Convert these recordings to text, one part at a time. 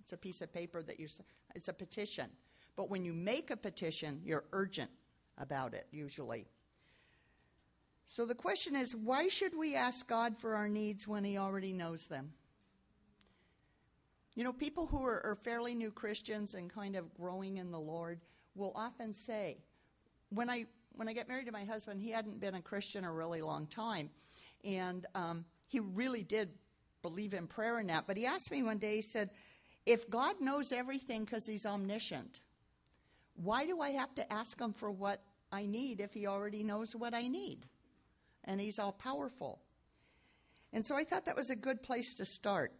It's a piece of paper that you, it's a petition. But when you make a petition, you're urgent about it, usually. So the question is why should we ask God for our needs when He already knows them? You know, people who are, are, fairly new Christians and kind of growing in the Lord will often say, when I when I get married to my husband, he hadn't been a Christian a really long time, and um, he really did believe in prayer and that. But he asked me one day, he said, "If God knows everything because He's omniscient, why do I have to ask Him for what I need if He already knows what I need, and He's all powerful?" And so I thought that was a good place to start.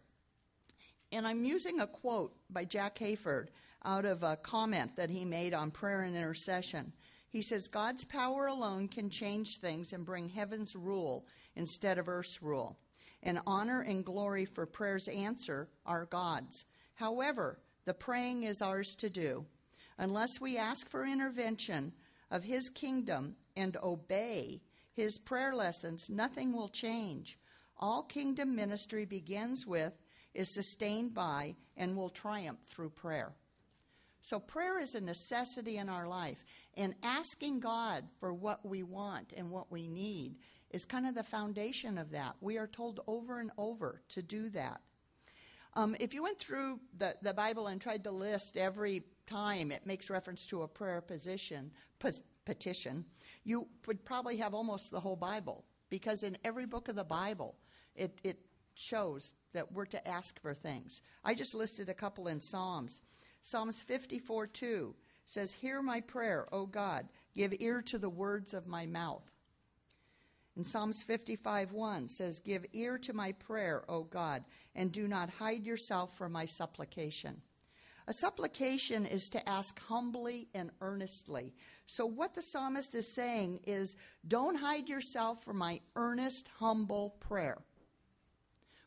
And I'm using a quote by Jack Hayford out of a comment that he made on prayer and intercession. He says, God's power alone can change things and bring heaven's rule instead of earth's rule. And honor and glory for prayer's answer are God's. However, the praying is ours to do. Unless we ask for intervention of His kingdom and obey His prayer lessons, nothing will change. All kingdom ministry begins with is sustained by and will triumph through prayer. So, prayer is a necessity in our life, and asking God for what we want and what we need is kind of the foundation of that. We are told over and over to do that. Um, if you went through the, the Bible and tried to list every time it makes reference to a prayer position, petition, you would probably have almost the whole Bible because in every book of the Bible, it, it shows that we're to ask for things. I just listed a couple in Psalms. Psalms 54 2 says, Hear my prayer, O God, give ear to the words of my mouth. And Psalms 55 1 says, Give ear to my prayer, O God, and do not hide yourself from my supplication. A supplication is to ask humbly and earnestly. So, what the psalmist is saying is, don't hide yourself from my earnest, humble prayer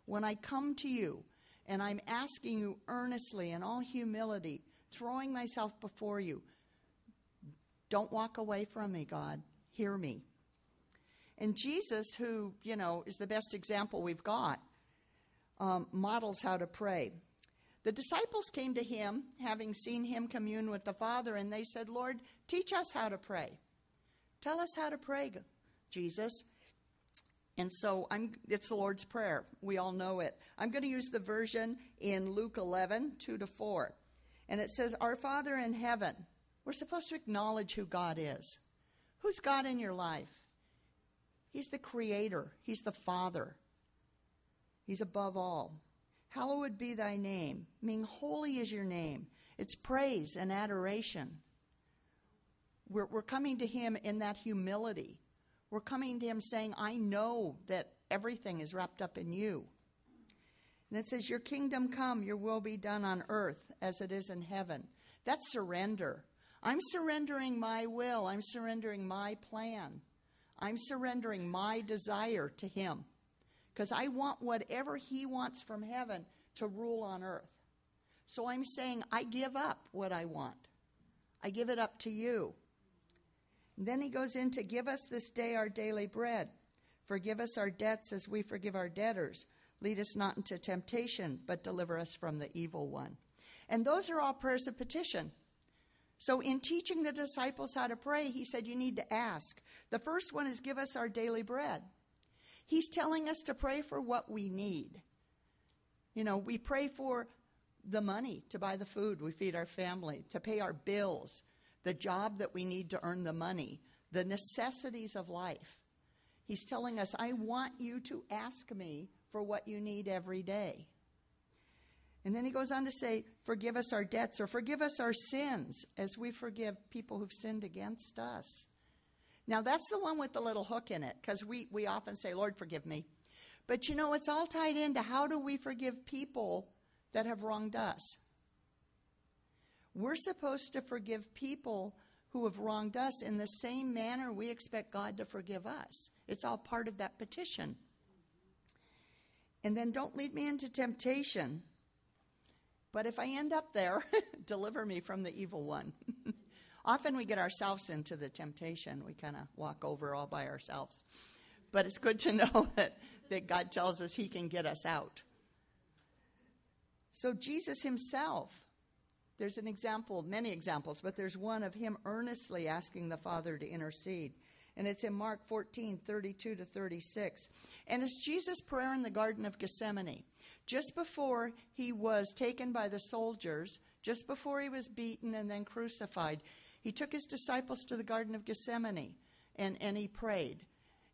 when I come to you and I'm asking you earnestly in all humility, throwing myself before you, don't walk away from me, God. Hear me. And Jesus, who, you know, is the best example we've got, um, models how to pray. The disciples came to him, having seen him commune with the Father, and they said, Lord, teach us how to pray. Tell us how to pray, Jesus. And so I'm, it's the Lord's Prayer. We all know it. I'm going to use the version in Luke 11, 2 to 4. And it says, Our Father in heaven. We're supposed to acknowledge who God is. Who's God in your life? He's the Creator, He's the Father, He's above all. Hallowed be thy name, meaning holy is your name. It's praise and adoration. We're, we're coming to Him in that humility we're coming to Him saying, I know that everything is wrapped up in you. And it says, Your kingdom come, your will be done on earth as it is in heaven. That's surrender. I'm surrendering my will, I'm surrendering my plan, I'm surrendering my desire to Him. Because I want whatever He wants from heaven to rule on earth. So I'm saying, I give up what I want, I give it up to you. And then he goes in to give us this day our daily bread. Forgive us our debts as we forgive our debtors. Lead us not into temptation, but deliver us from the evil one. And those are all prayers of petition. So, in teaching the disciples how to pray, he said, You need to ask. The first one is, Give us our daily bread. He's telling us to pray for what we need. You know, we pray for the money to buy the food we feed our family, to pay our bills, the job that we need to earn the money, the necessities of life. He's telling us, I want you to ask me for what you need every day. And then he goes on to say, Forgive us our debts or forgive us our sins as we forgive people who've sinned against us. Now, that's the one with the little hook in it because we, we often say, Lord, forgive me. But you know, it's all tied into how do we forgive people that have wronged us? We're supposed to forgive people who have wronged us in the same manner we expect God to forgive us. It's all part of that petition. And then don't lead me into temptation. But if I end up there, deliver me from the evil one. Often we get ourselves into the temptation. We kind of walk over all by ourselves. But it's good to know that, that God tells us He can get us out. So Jesus himself, there's an example, many examples, but there's one of him earnestly asking the Father to intercede. And it's in Mark 14, 32 to 36. And it's Jesus' prayer in the Garden of Gethsemane. Just before he was taken by the soldiers, just before he was beaten and then crucified, he took his disciples to the Garden of Gethsemane and, and he prayed.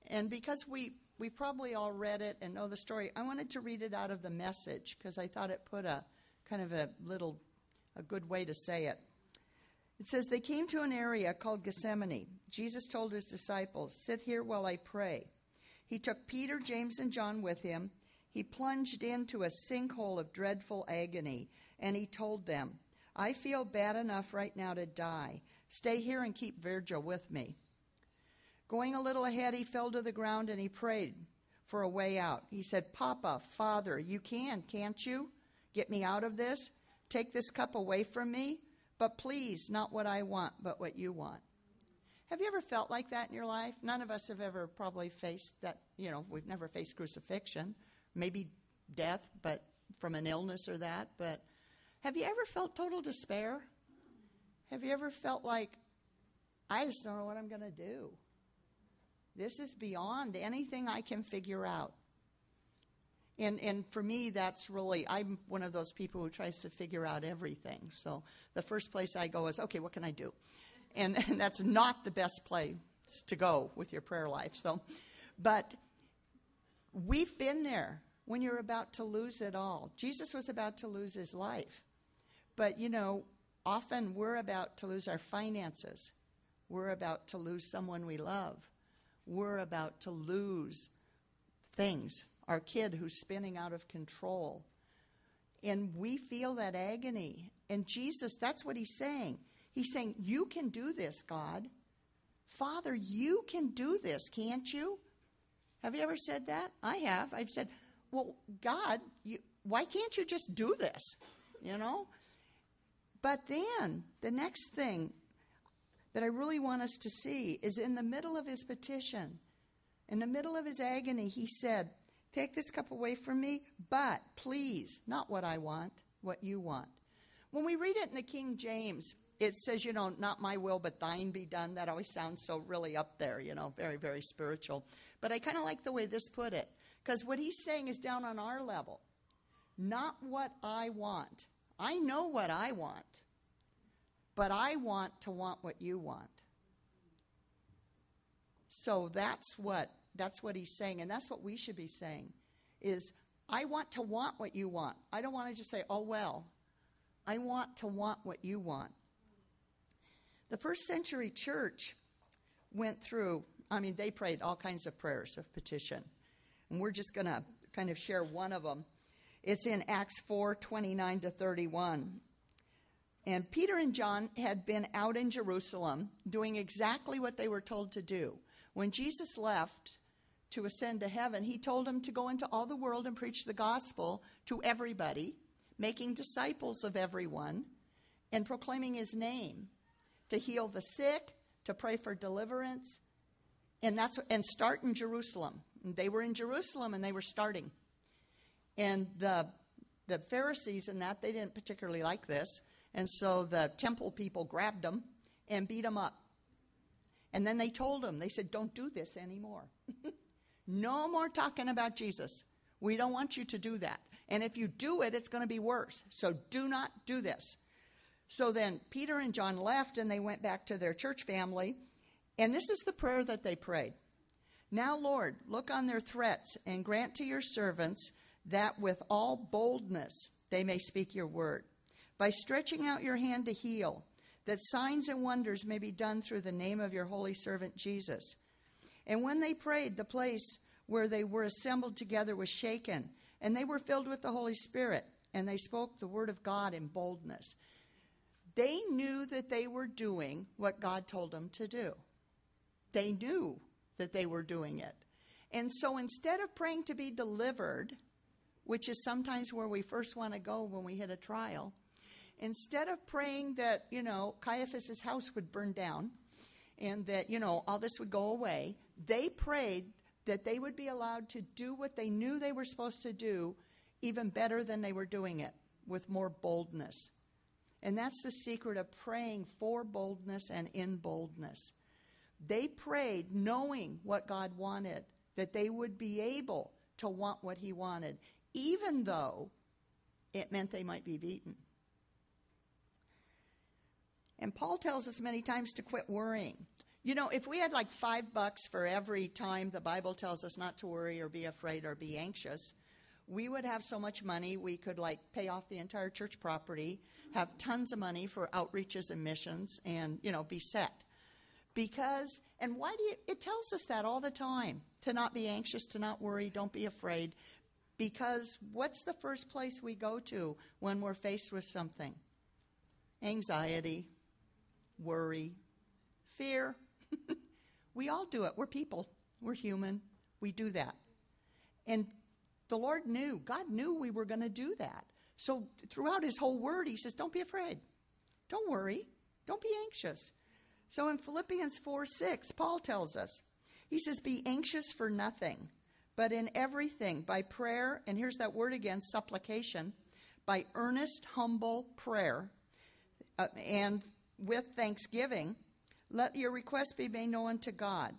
And because we, we probably all read it and know the story, I wanted to read it out of the message because I thought it put a kind of a little, a good way to say it. It says, They came to an area called Gethsemane. Jesus told his disciples, Sit here while I pray. He took Peter, James, and John with him. He plunged into a sinkhole of dreadful agony, and he told them, I feel bad enough right now to die. Stay here and keep vigil with me. Going a little ahead, he fell to the ground and he prayed for a way out. He said, Papa, Father, you can, can't you? Get me out of this? Take this cup away from me? But please, not what I want, but what you want. Have you ever felt like that in your life? None of us have ever probably faced that, you know, we've never faced crucifixion, maybe death, but from an illness or that. But have you ever felt total despair? Have you ever felt like, I just don't know what I'm going to do? This is beyond anything I can figure out. And, and for me, that's really, I'm one of those people who tries to figure out everything. So the first place I go is, okay, what can I do? And, and that's not the best place to go with your prayer life. So, but we've been there when you're about to lose it all. Jesus was about to lose his life. But, you know, often we're about to lose our finances. We're about to lose someone we love. We're about to lose things. Our kid who's spinning out of control. And we feel that agony. And Jesus, that's what he's saying. He's saying, You can do this, God. Father, you can do this, can't you? Have you ever said that? I have. I've said, Well, God, you, why can't you just do this? You know? But then the next thing that I really want us to see is in the middle of his petition, in the middle of his agony, he said, Take this cup away from me, but please, not what I want, what you want. When we read it in the King James, it says, you know, not my will, but thine be done. That always sounds so really up there, you know, very, very spiritual. But I kind of like the way this put it, because what he's saying is down on our level. Not what I want, I know what I want, but I want to want what you want. So that's what that's what he's saying and that's what we should be saying is I want to want what you want. I don't want to just say, "Oh well." I want to want what you want. The first century church went through, I mean, they prayed all kinds of prayers of petition. And we're just going to kind of share one of them. It's in Acts 4 29 to 31. And Peter and John had been out in Jerusalem doing exactly what they were told to do. When Jesus left to ascend to heaven, he told them to go into all the world and preach the gospel to everybody, making disciples of everyone, and proclaiming his name to heal the sick, to pray for deliverance, and that's and start in Jerusalem. And they were in Jerusalem and they were starting. And the, the Pharisees and that, they didn't particularly like this. And so the temple people grabbed them and beat them up. And then they told them, they said, don't do this anymore. no more talking about Jesus. We don't want you to do that. And if you do it, it's going to be worse. So do not do this. So then Peter and John left and they went back to their church family. And this is the prayer that they prayed Now, Lord, look on their threats and grant to your servants that with all boldness they may speak your word, by stretching out your hand to heal, that signs and wonders may be done through the name of your holy servant Jesus. And when they prayed, the place where they were assembled together was shaken, and they were filled with the Holy Spirit, and they spoke the word of God in boldness. They knew that they were doing what God told them to do. They knew that they were doing it. And so instead of praying to be delivered, which is sometimes where we first want to go when we hit a trial, instead of praying that, you know, Caiaphas's house would burn down and that, you know, all this would go away, they prayed that they would be allowed to do what they knew they were supposed to do even better than they were doing it. with more boldness. And that's the secret of praying for boldness and in boldness. They prayed knowing what God wanted, that they would be able to want what He wanted, even though it meant they might be beaten. And Paul tells us many times to quit worrying. You know, if we had like five bucks for every time the Bible tells us not to worry or be afraid or be anxious, we would have so much money we could like pay off the entire church property, have tons of money for outreaches and missions, and you know, be set. Because, and why do you, it tells us that all the time to not be anxious, to not worry, don't be afraid. Because what's the first place we go to when we're faced with something? Anxiety, worry, fear. we all do it. We're people, we're human. We do that. And the Lord knew, God knew we were going to do that. So throughout his whole word, he says, Don't be afraid. Don't worry. Don't be anxious. So in Philippians 4 6, Paul tells us, he says, Be anxious for nothing, but in everything, by prayer, and here's that word again, supplication, by earnest, humble prayer, uh, and with thanksgiving, let your requests be made known to God.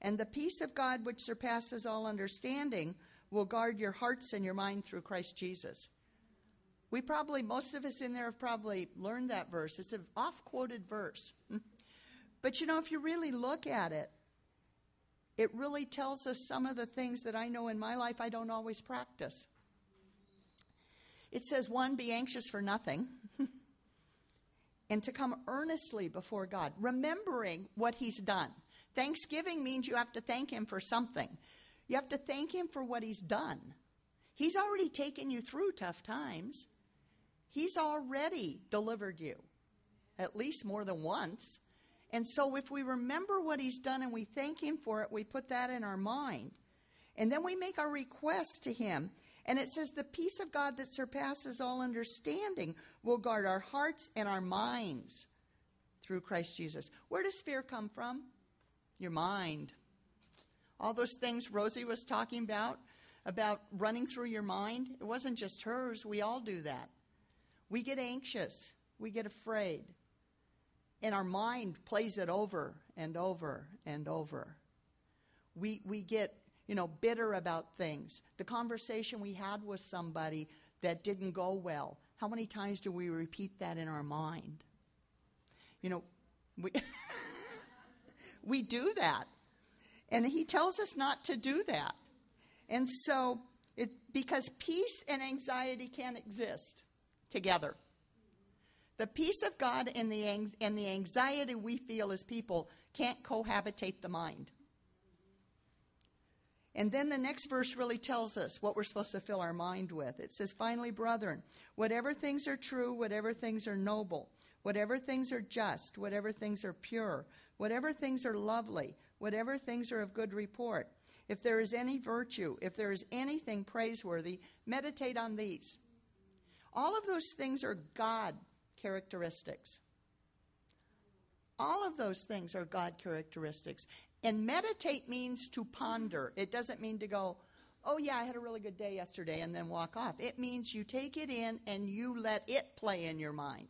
And the peace of God, which surpasses all understanding, will guard your hearts and your mind through Christ Jesus. We probably, most of us in there have probably learned that verse. It's an oft quoted verse. but you know, if you really look at it, it really tells us some of the things that I know in my life I don't always practice. It says, one, be anxious for nothing, and to come earnestly before God, remembering what He's done. Thanksgiving means you have to thank Him for something. You have to thank Him for what He's done. He's already taken you through tough times, He's already delivered you, at least more than once. And so, if we remember what He's done and we thank Him for it, we put that in our mind. And then we make our request to Him. And it says, The peace of God that surpasses all understanding will guard our hearts and our minds through Christ Jesus. Where does fear come from? Your mind. All those things Rosie was talking about, about running through your mind, it wasn't just hers. We all do that. We get anxious, we get afraid, and our mind plays it over and over and over. We, we get, you know, bitter about things. The conversation we had with somebody that didn't go well, how many times do we repeat that in our mind? You know, we, we do that. And he tells us not to do that. And so, it, because peace and anxiety can't exist together. The peace of God and the, and the anxiety we feel as people can't cohabitate the mind. And then the next verse really tells us what we're supposed to fill our mind with. It says, Finally, brethren, whatever things are true, whatever things are noble, whatever things are just, whatever things are pure, whatever things are lovely, whatever things are of good report. If there is any virtue, if there is anything praiseworthy, meditate on these. All of those things are God characteristics. All of those things are God characteristics. And meditate means to ponder. It doesn't mean to go, oh, yeah, I had a really good day yesterday, and then walk off. It means you take it in and you let it play in your mind.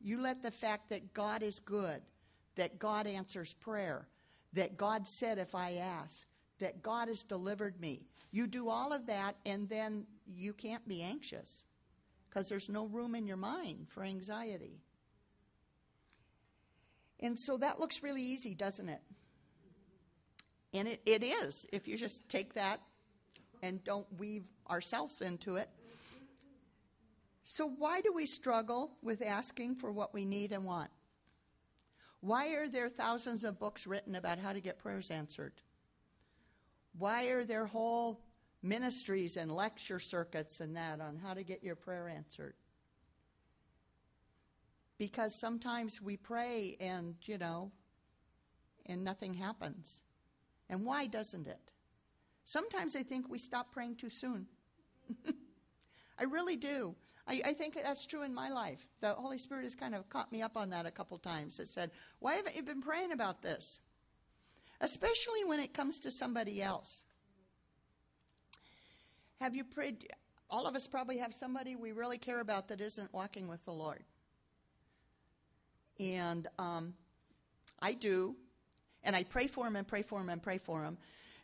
You let the fact that God is good, that God answers prayer, that God said if I ask, that God has delivered me. You do all of that, and then you can't be anxious because there's no room in your mind for anxiety. And so that looks really easy, doesn't it? And it, it is, if you just take that and don't weave ourselves into it. So, why do we struggle with asking for what we need and want? Why are there thousands of books written about how to get prayers answered? Why are there whole ministries and lecture circuits and that on how to get your prayer answered? Because sometimes we pray and, you know, and nothing happens. And why doesn't it? Sometimes I think we stop praying too soon. I really do. I, I, think that's true in my life. The Holy Spirit has kind of caught me up on that a couple times. It said, Why haven't you been praying about this? Especially when it comes to somebody else. Have you prayed? all of us probably have somebody we really care about that isn't walking with the Lord. And um, I do. And I pray for him and pray for him and pray for him.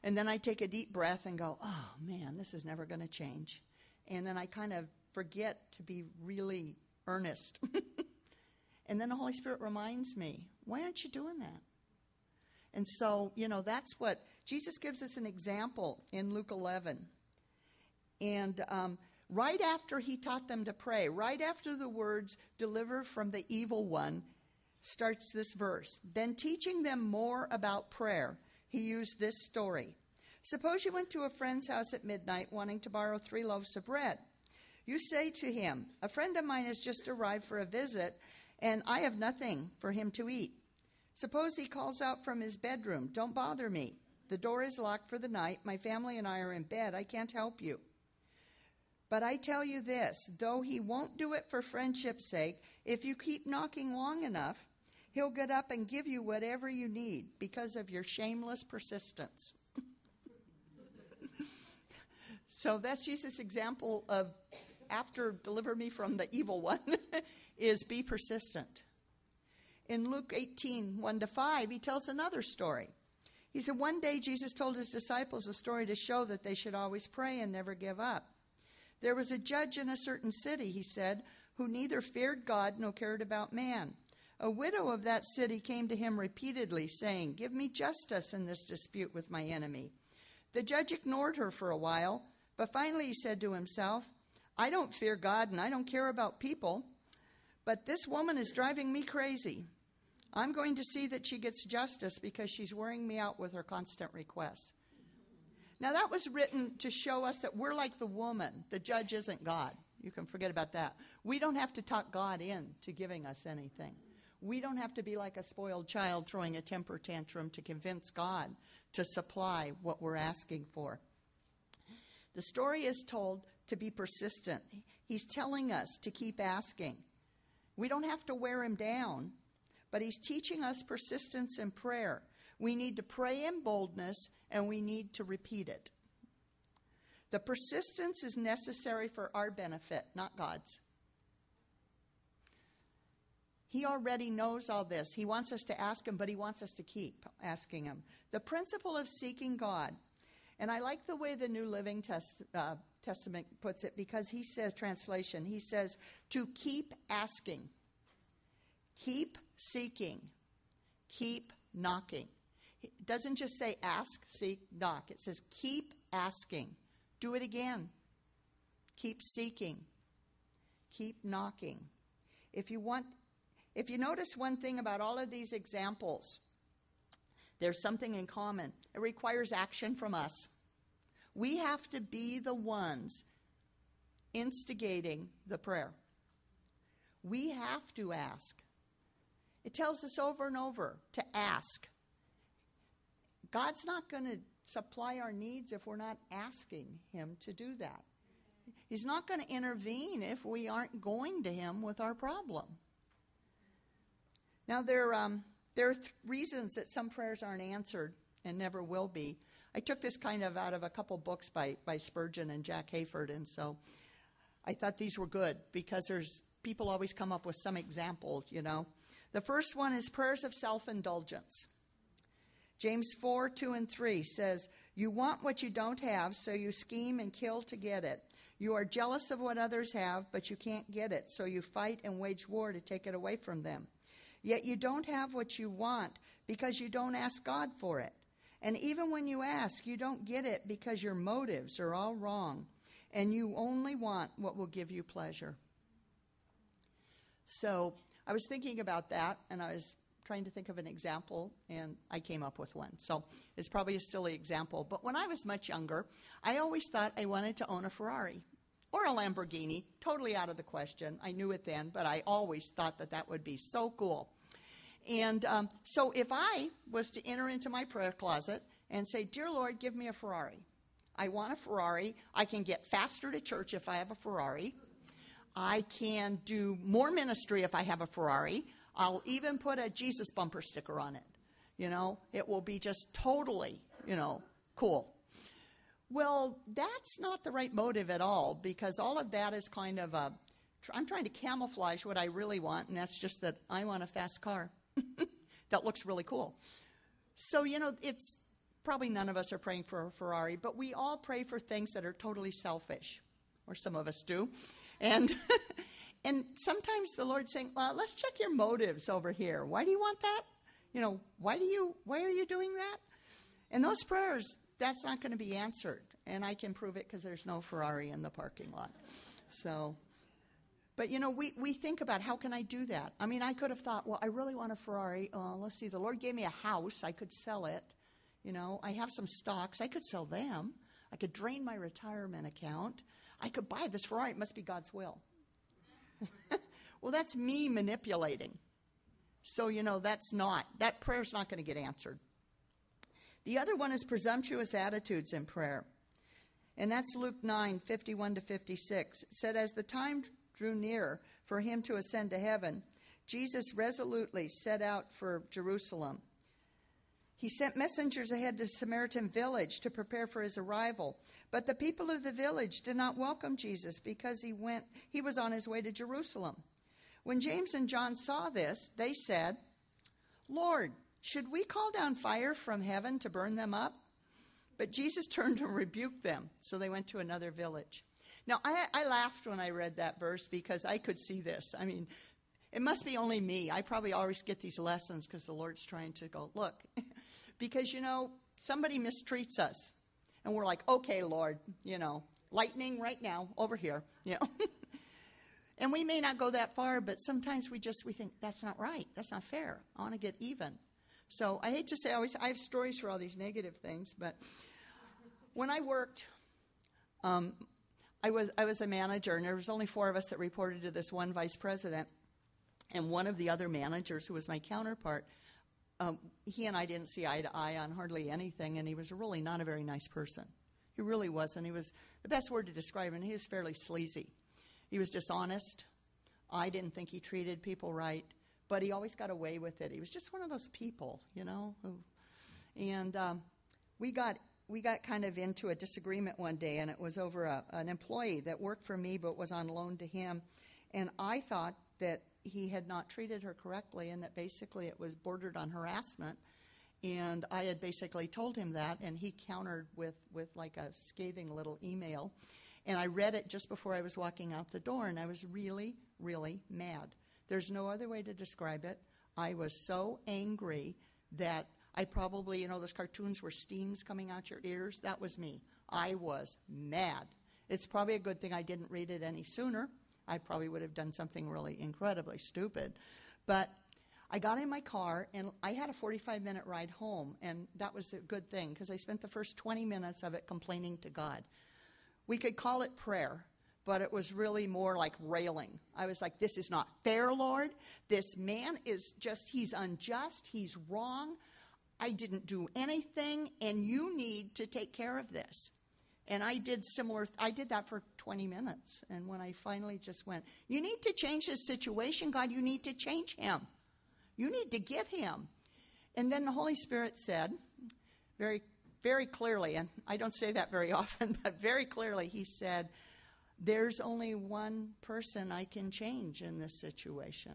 And then I take a deep breath and go, oh man, this is never going to change. And then I kind of forget to be really earnest. and then the Holy Spirit reminds me, why aren't you doing that? And so, you know, that's what Jesus gives us an example in Luke 11. And um, right after he taught them to pray, right after the words, deliver from the evil one, starts this verse. Then, teaching them more about prayer, he used this story. Suppose you went to a friend's house at midnight wanting to borrow three loaves of bread. You say to him, A friend of mine has just arrived for a visit, and I have nothing for him to eat. Suppose he calls out from his bedroom, Don't bother me. The door is locked for the night. My family and I are in bed. I can't help you. But I tell you this though he won't do it for friendship's sake, if you keep knocking long enough, He'll get up and give you whatever you need because of your shameless persistence. so that's Jesus' example of after deliver me from the evil one is be persistent. In Luke 18, 1 to 5, he tells another story. He said, One day Jesus told his disciples a story to show that they should always pray and never give up. There was a judge in a certain city, he said, who neither feared God nor cared about man. A widow of that city came to him repeatedly, saying, Give me justice in this dispute with my enemy. The judge ignored her for a while, but finally he said to himself, I don't fear God and I don't care about people, but this woman is driving me crazy. I'm going to see that she gets justice because she's wearing me out with her constant requests. Now, that was written to show us that we're like the woman. The judge isn't God. You can forget about that. We don't have to talk God in to giving us anything. We don't have to be like a spoiled child throwing a temper tantrum to convince God to supply what we're asking for. The story is told to be persistent. He's telling us to keep asking. We don't have to wear him down, but he's teaching us persistence in prayer. We need to pray in boldness and we need to repeat it. The persistence is necessary for our benefit, not God's. He already knows all this. He wants us to ask Him, but He wants us to keep asking Him. The principle of seeking God. And I like the way the New Living Test, uh, Testament puts it because he says, translation, he says, to keep asking, keep seeking, keep knocking. Doesn't just say ask, seek, knock. It says keep asking. Do it again. Keep seeking. Keep knocking. If you want if you notice one thing about all of these examples, there's something in common. It requires action from us. We have to be the ones instigating the prayer. We have to ask. It tells us over and over to ask. God's not going to supply our needs if we're not asking Him to do that. He's not going to intervene if we aren't going to Him with our problem. Now, there, um, there are th- reasons that some prayers aren't answered and never will be. I took this kind of out of a couple books by, by Spurgeon and Jack Hayford, and so I thought these were good because there's people always come up with some example, you know. The first one is prayers of self indulgence. James 4 2 and 3 says, You want what you don't have, so you scheme and kill to get it. You are jealous of what others have, but you can't get it, so you fight and wage war to take it away from them. Yet you don't have what you want because you don't ask God for it. And even when you ask, you don't get it because your motives are all wrong and you only want what will give you pleasure. So I was thinking about that and I was trying to think of an example and I came up with one. So it's probably a silly example, but when I was much younger, I always thought I wanted to own a Ferrari or a Lamborghini, totally out of the question. I knew it then, but I always thought that that would be so cool. And um, so if I was to enter into my prayer closet and say, Dear Lord, give me a Ferrari. I want a Ferrari. I can get faster to church if I have a Ferrari. I can do more ministry if I have a Ferrari. I'll even put a Jesus bumper sticker on it. You know, it will be just totally, you know, cool. Well, that's not the right motive at all because all of that is kind of a. I'm trying to camouflage what I really want, and that's just that I want a fast car that looks really cool. So, you know, it's probably none of us are praying for a Ferrari, but we all pray for things that are totally selfish, or some of us do. And. and sometimes the Lord's saying, well, let's check your motives over here. Why do you want that? You know, why do you why are you doing that? And those prayers, that's not going to be answered. And I can prove it because there's no Ferrari in the parking lot. So but you know, we, we think about how can I do that? I mean, I could have thought, well, I really want a Ferrari. Uh, let's see, the Lord gave me a house. I could sell it. You know, I have some stocks. I could sell them. I could drain my retirement account. I could buy this Ferrari. It must be God's will. well, that's me manipulating. So, you know, that's not, that prayer's not going to get answered. The other one is presumptuous attitudes in prayer. And that's Luke 9, 51 to 56. It said, As the time drew near for him to ascend to heaven, Jesus resolutely set out for Jerusalem. He sent messengers ahead to Samaritan village to prepare for his arrival. But the people of the village did not welcome Jesus because he went he was on his way to Jerusalem. When James and John saw this, they said, "Lord, should we call down fire from heaven to burn them up?" But Jesus turned and rebuked them, so they went to another village. Now, I, I laughed when I read that verse because I could see this. I mean, it must be only me. I probably always get these lessons because the Lord's trying to go, look, because, you know, somebody mistreats us. And we're like, okay, Lord, you know, lightning right now over here, you know. and we may not go that far, but sometimes we just we think that's not right. That's not fair. I want to get even. So I hate to say I always I have stories for all these negative things, but when I worked, um, I was I was a manager, and there was only four of us that reported to this one vice president, and one of the other managers, who was my counterpart, um, he and I didn't see eye to eye on hardly anything, and he was really not a very nice person. He really wasn't. He was the best word to describe him. He was fairly sleazy. He was dishonest. I didn't think he treated people right, but he always got away with it. He was just one of those people, you know. Who, and um, we got we got kind of into a disagreement one day, and it was over a, an employee that worked for me but was on loan to him. And I thought that he had not treated her correctly and that basically it was bordered on harassment. And I had basically told him that, and he countered with, with like a scathing little email. And I read it just before I was walking out the door, and I was really, really mad. There's no other way to describe it. I was so angry that I probably, you know, those cartoons where steam's coming out your ears. That was me. I was mad. It's probably a good thing I didn't read it any sooner. I probably would have done something really incredibly stupid. But I got in my car and I had a 45 minute ride home, and that was a good thing because I spent the first 20 minutes of it complaining to God. We could call it prayer, but it was really more like railing. I was like, This is not fair, Lord. This man is just, he's unjust, he's wrong. I didn't do anything, and you need to take care of this. And I did similar, I did that for 20 minutes. And when I finally just went, You need to change this situation, God, you need to change him. You need to give him. And then the Holy Spirit said, very, very clearly, and I don't say that very often, but very clearly, He said, There's only one person I can change in this situation.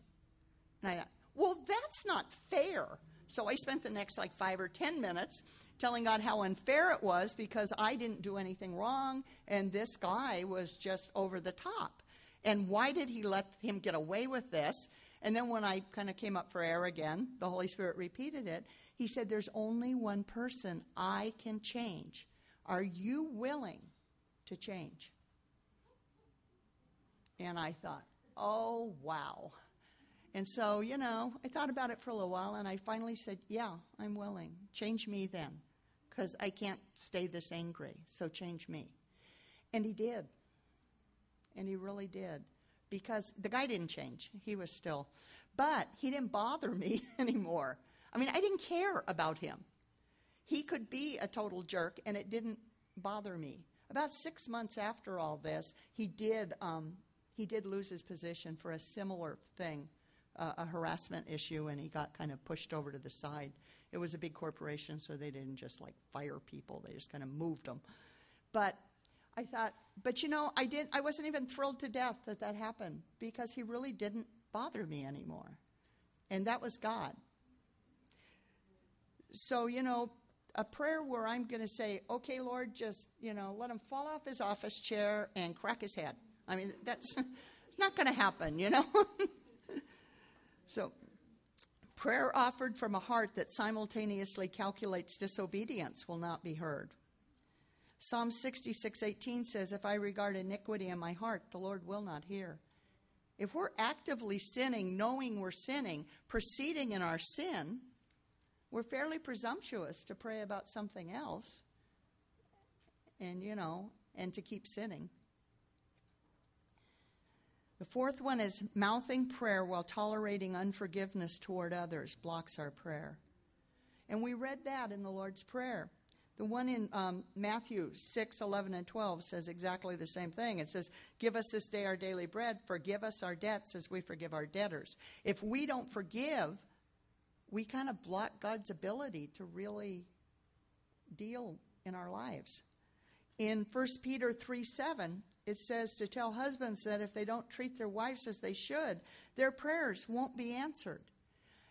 And I thought, Well, that's not fair. So I spent the next like five or ten minutes telling God how unfair it was because I didn't do anything wrong and this guy was just over the top. And why did he let him get away with this? And then when I kind of came up for air again, the Holy Spirit repeated it. He said, There's only one person I can change. Are you willing to change? And I thought, Oh, wow. And so, you know, I thought about it for a little while and I finally said, Yeah, I'm willing. Change me then, because I can't stay this angry. So change me. And he did. And he really did. Because the guy didn't change. He was still. But he didn't bother me anymore. I mean, I didn't care about him. He could be a total jerk, and it didn't bother me. About six months after all this, he did, um, he did lose his position for a similar thing uh, a harassment issue, and he got kind of pushed over to the side. It was a big corporation, so they didn't just like fire people; they just kind of moved them. But I thought, but you know, I didn't. I wasn't even thrilled to death that that happened because he really didn't bother me anymore, and that was God. So you know, a prayer where I'm going to say, "Okay, Lord, just you know, let him fall off his office chair and crack his head." I mean, that's it's not going to happen, you know. so, prayer offered from a heart that simultaneously calculates disobedience will not be heard. Psalm 66:18 says, "If I regard iniquity in my heart, the Lord will not hear." If we're actively sinning, knowing we're sinning, proceeding in our sin, we're fairly presumptuous to pray about something else and you know, and to keep sinning. The fourth one is mouthing prayer while tolerating unforgiveness toward others blocks our prayer. And we read that in the Lord's Prayer. The one in um, Matthew 6, 11, and 12 says exactly the same thing. It says, Give us this day our daily bread, forgive us our debts as we forgive our debtors. If we don't forgive, we kind of block God's ability to really deal in our lives. In 1 Peter 3 7, it says to tell husbands that if they don't treat their wives as they should, their prayers won't be answered.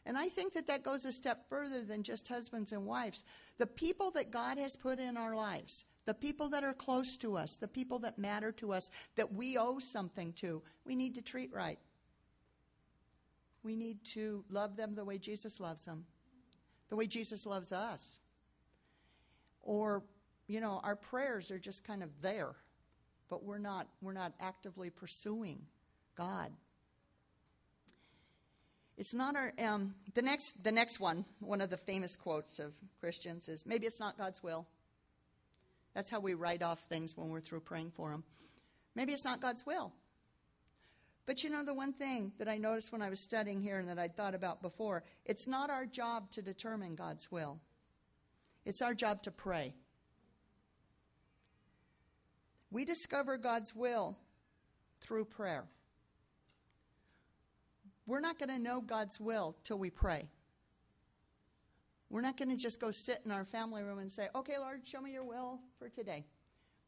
And I think that that goes a step further than just husbands and wives. The people that God has put in our lives, the people that are close to us, the people that matter to us, that we owe something to, we need to treat right. We need to love them the way Jesus loves them, the way Jesus loves us. Or, you know, our prayers are just kind of there, but we're not, we're not actively pursuing God. It's not our um, the next the next one. One of the famous quotes of Christians is maybe it's not God's will. That's how we write off things when we're through praying for them. Maybe it's not God's will. But you know the one thing that I noticed when I was studying here and that I'd thought about before, it's not our job to determine God's will. It's our job to pray. We discover God's will through prayer. We're not going to know God's will till we pray. We're not going to just go sit in our family room and say, okay, Lord, show me your will for today.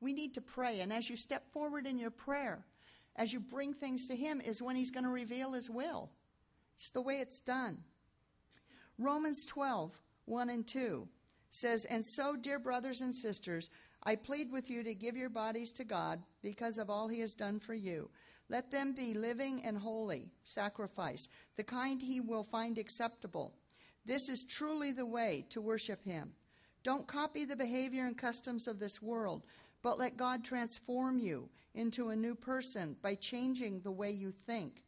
We need to pray. And as you step forward in your prayer, as you bring things to Him, is when He's going to reveal His will. It's the way it's done. Romans 12, 1 and 2 says, And so, dear brothers and sisters, I plead with you to give your bodies to God because of all He has done for you. Let them be living and holy sacrifice, the kind he will find acceptable. This is truly the way to worship him. Don't copy the behavior and customs of this world, but let God transform you into a new person by changing the way you think.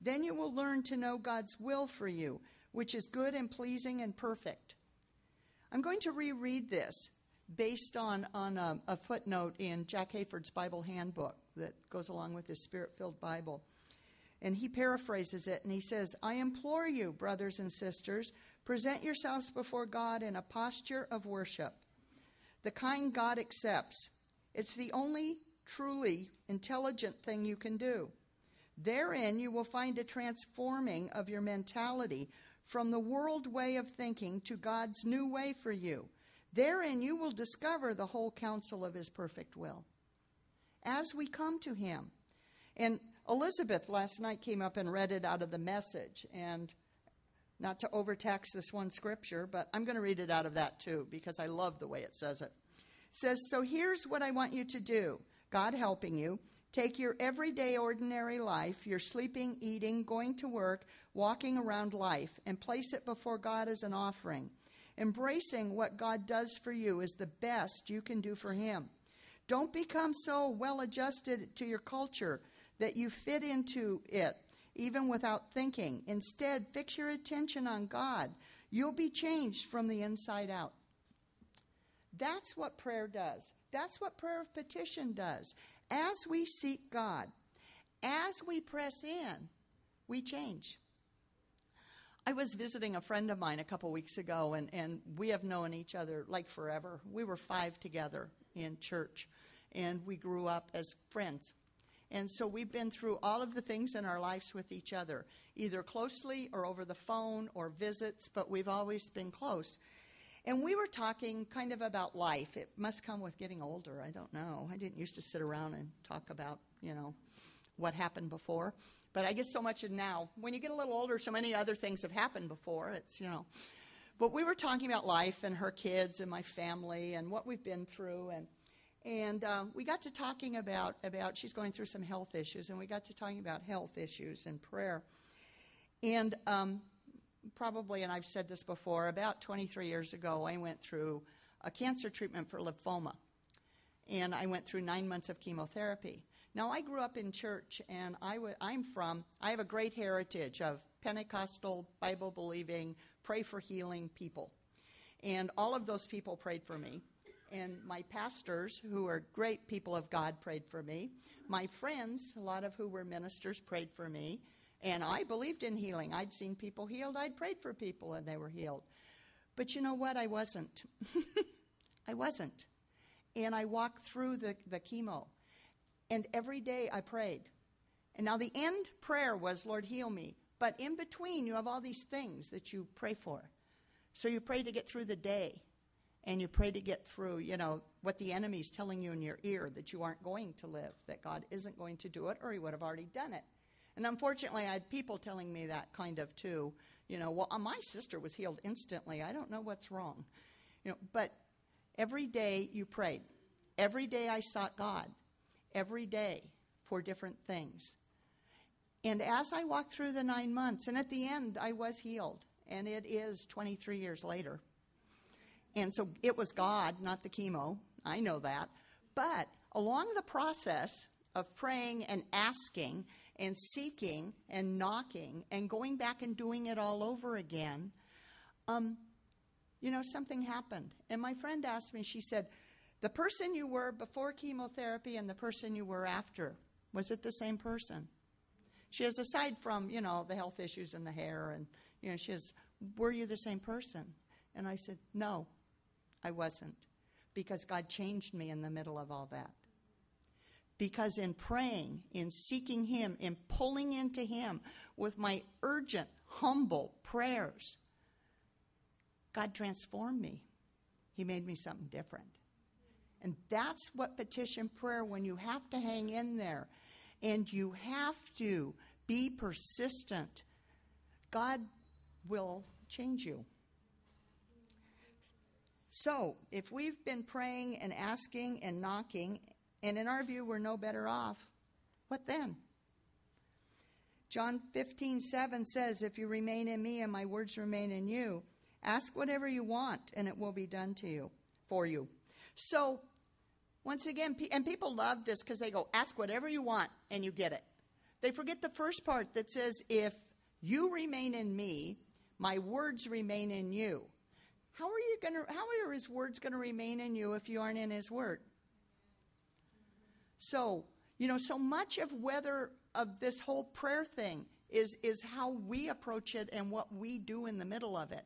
Then you will learn to know God's will for you, which is good and pleasing and perfect. I'm going to reread this based on, on a, a footnote in Jack Hayford's Bible Handbook that goes along with his spirit filled Bible. And he paraphrases it and he says, I implore you, brothers and sisters, present yourselves before God in a posture of worship, the kind God accepts. It's the only truly intelligent thing you can do. Therein, you will find a transforming of your mentality from the world way of thinking to God's new way for you. Therein, you will discover the whole counsel of His perfect will as we come to Him. And Elizabeth last night came up and read it out of the message. And not to overtax this one scripture, but I'm going to read it out of that too because I love the way it says it. It says, So here's what I want you to do God helping you. Take your everyday, ordinary life, your sleeping, eating, going to work, walking around life, and place it before God as an offering. Embracing what God does for you is the best you can do for Him. Don't become so well adjusted to your culture that you fit into it even without thinking. Instead, fix your attention on God. You'll be changed from the inside out. That's what prayer does. That's what prayer of petition does. As we seek God, as we press in, we change. I was visiting a friend of mine a couple weeks ago, and, and we have known each other like forever. We were five together in church, and we grew up as friends. And so we've been through all of the things in our lives with each other, either closely or over the phone or visits, but we've always been close. And we were talking kind of about life. It must come with getting older. I don't know. I didn't used to sit around and talk about, you know, what happened before. But I get so much now. When you get a little older, so many other things have happened before. It's, you know. But we were talking about life and her kids and my family and what we've been through. And, and um, we got to talking about, about, she's going through some health issues, and we got to talking about health issues and prayer. And um, probably, and I've said this before, about 23 years ago, I went through a cancer treatment for lymphoma. And I went through nine months of chemotherapy. Now, I grew up in church, and i w- I'm from, I have a great heritage of Pentecostal, Bible believing, pray for healing people. And all of those people prayed for me. And my pastors, who are great people of God, prayed for me. My friends, a lot of who were ministers, prayed for me. And I believed in healing. I'd seen people healed. I'd prayed for people and they were healed. But you know what? I wasn't. I wasn't. And I walked through the, the chemo. And every day I prayed. And now the end prayer was, Lord, heal me. But in between, you have all these things that you pray for. So you pray to get through the day. And you pray to get through, you know, what the enemy's telling you in your ear that you aren't going to live, that God isn't going to do it, or he would have already done it. And unfortunately, I had people telling me that kind of too. You know, well, uh, my sister was healed instantly. I don't know what's wrong. You know, but every day you prayed. Every day I sought God. Every day for different things. And as I walked through the nine months, and at the end, I was healed. And it is 23 years later. And so it was God, not the chemo. I know that. But along the process of praying and asking, and seeking and knocking and going back and doing it all over again, um, you know, something happened. And my friend asked me, she said, the person you were before chemotherapy and the person you were after, was it the same person? She has, aside from, you know, the health issues and the hair, and, you know, she has, were you the same person? And I said, no, I wasn't, because God changed me in the middle of all that. Because in praying, in seeking Him, in pulling into Him with my urgent, humble prayers, God transformed me. He made me something different. And that's what petition prayer, when you have to hang in there and you have to be persistent, God will change you. So, if we've been praying and asking and knocking and in our view, we're no better off. What then? John 15, 7 says, If you remain in me and my words remain in you, ask whatever you want and it will be done to you, for you. So, once again, and people love this because they go, Ask whatever you want and you get it. They forget the first part that says, If you remain in me, my words remain in you. How are you going to, how are his words going to remain in you if you aren't in his word? So, you know, so much of whether of this whole prayer thing is is how we approach it and what we do in the middle of it.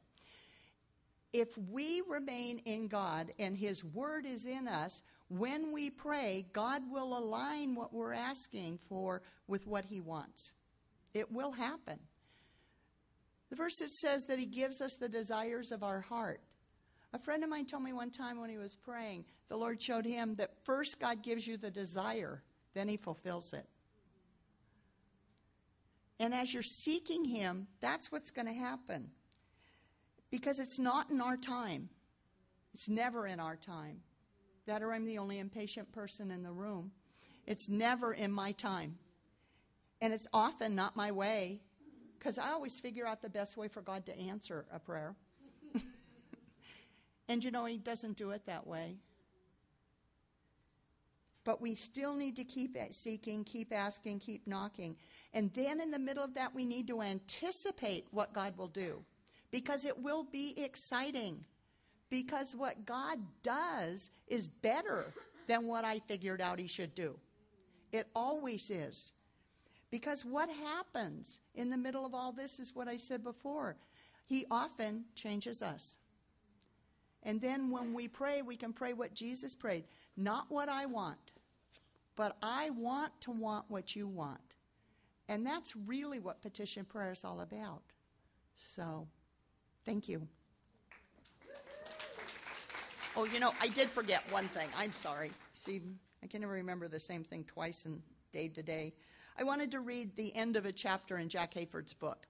If we remain in God and his word is in us, when we pray, God will align what we're asking for with what he wants. It will happen. The verse that says that he gives us the desires of our heart. A friend of mine told me one time when he was praying, the Lord showed him that first God gives you the desire, then he fulfills it. And as you're seeking him, that's what's going to happen. Because it's not in our time. It's never in our time. That or I'm the only impatient person in the room. It's never in my time. And it's often not my way. Because I always figure out the best way for God to answer a prayer. And you know, He doesn't do it that way. But we still need to keep seeking, keep asking, keep knocking. And then in the middle of that, we need to anticipate what God will do because it will be exciting. Because what God does is better than what I figured out He should do. It always is. Because what happens in the middle of all this is what I said before. He often changes us. And then when we pray, we can pray what Jesus prayed not what I want, but I want to want what you want. And that's really what petition prayer is all about. So, thank you. Oh, you know, I did forget one thing. I'm sorry. See, I can never remember the same thing twice in day to day. I wanted to read the end of a chapter in Jack Hayford's book,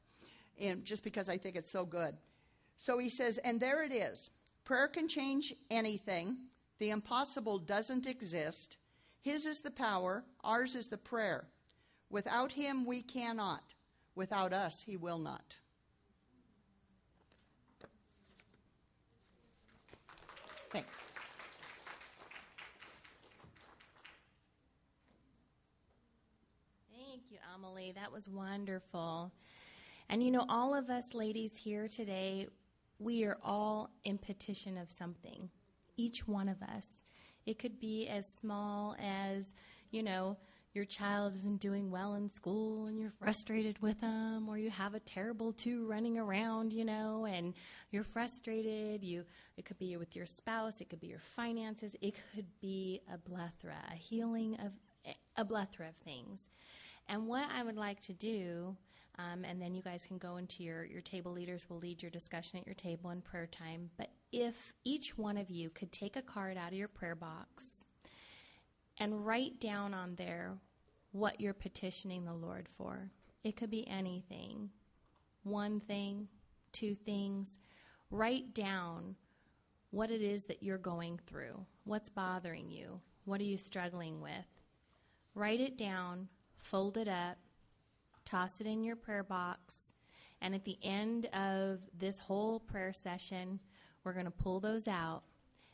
and just because I think it's so good. So he says, and there it is. Prayer can change anything. The impossible doesn't exist. His is the power, ours is the prayer. Without him, we cannot. Without us, he will not. Thanks. Thank you, Amelie. That was wonderful. And you know, all of us ladies here today, we are all in petition of something. Each one of us. It could be as small as, you know, your child isn't doing well in school and you're frustrated with them, or you have a terrible two running around, you know, and you're frustrated. You, it could be with your spouse, it could be your finances, it could be a plethora, a healing of a plethora of things. And what I would like to do, um, and then you guys can go into your, your table leaders will lead your discussion at your table in prayer time. But if each one of you could take a card out of your prayer box and write down on there what you're petitioning the Lord for. It could be anything one thing, two things. Write down what it is that you're going through, what's bothering you, what are you struggling with. Write it down, fold it up, toss it in your prayer box, and at the end of this whole prayer session, we're going to pull those out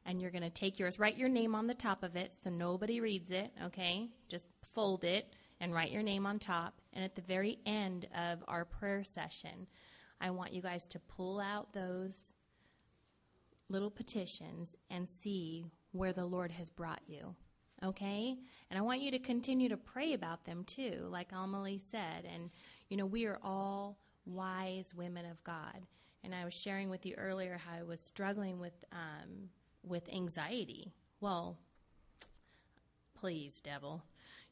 and you're going to take yours, write your name on the top of it so nobody reads it, okay? Just fold it and write your name on top. And at the very end of our prayer session, I want you guys to pull out those little petitions and see where the Lord has brought you. Okay? And I want you to continue to pray about them too, like Amelie said. And, you know, we are all wise women of God. And I was sharing with you earlier how I was struggling with um, with anxiety. Well, please, devil.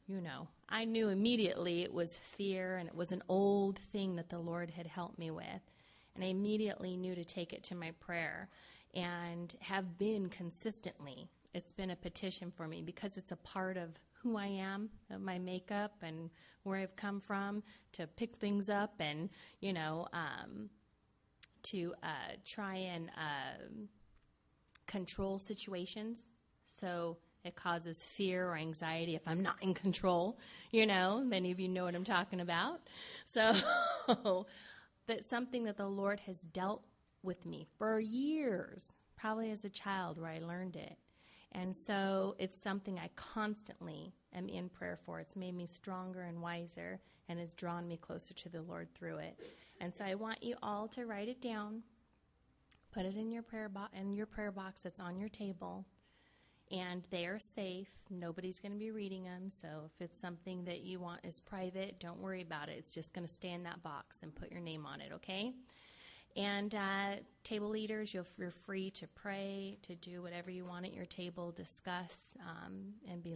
You know, I knew immediately it was fear and it was an old thing that the Lord had helped me with. And I immediately knew to take it to my prayer and have been consistently. It's been a petition for me because it's a part of who I am, of my makeup, and where I've come from to pick things up and, you know, um, to uh, try and. Uh, control situations. So it causes fear or anxiety if I'm not in control. You know, many of you know what I'm talking about. So that's something that the Lord has dealt with me for years, probably as a child where I learned it. And so it's something I constantly am in prayer for. It's made me stronger and wiser and has drawn me closer to the Lord through it. And so I want you all to write it down Put it in your prayer box in your prayer box that's on your table. And they are safe. Nobody's going to be reading them. So if it's something that you want is private, don't worry about it. It's just going to stay in that box and put your name on it, okay? And uh, table leaders, you're, you're, free to pray, to do whatever you want at your table, discuss, um, and be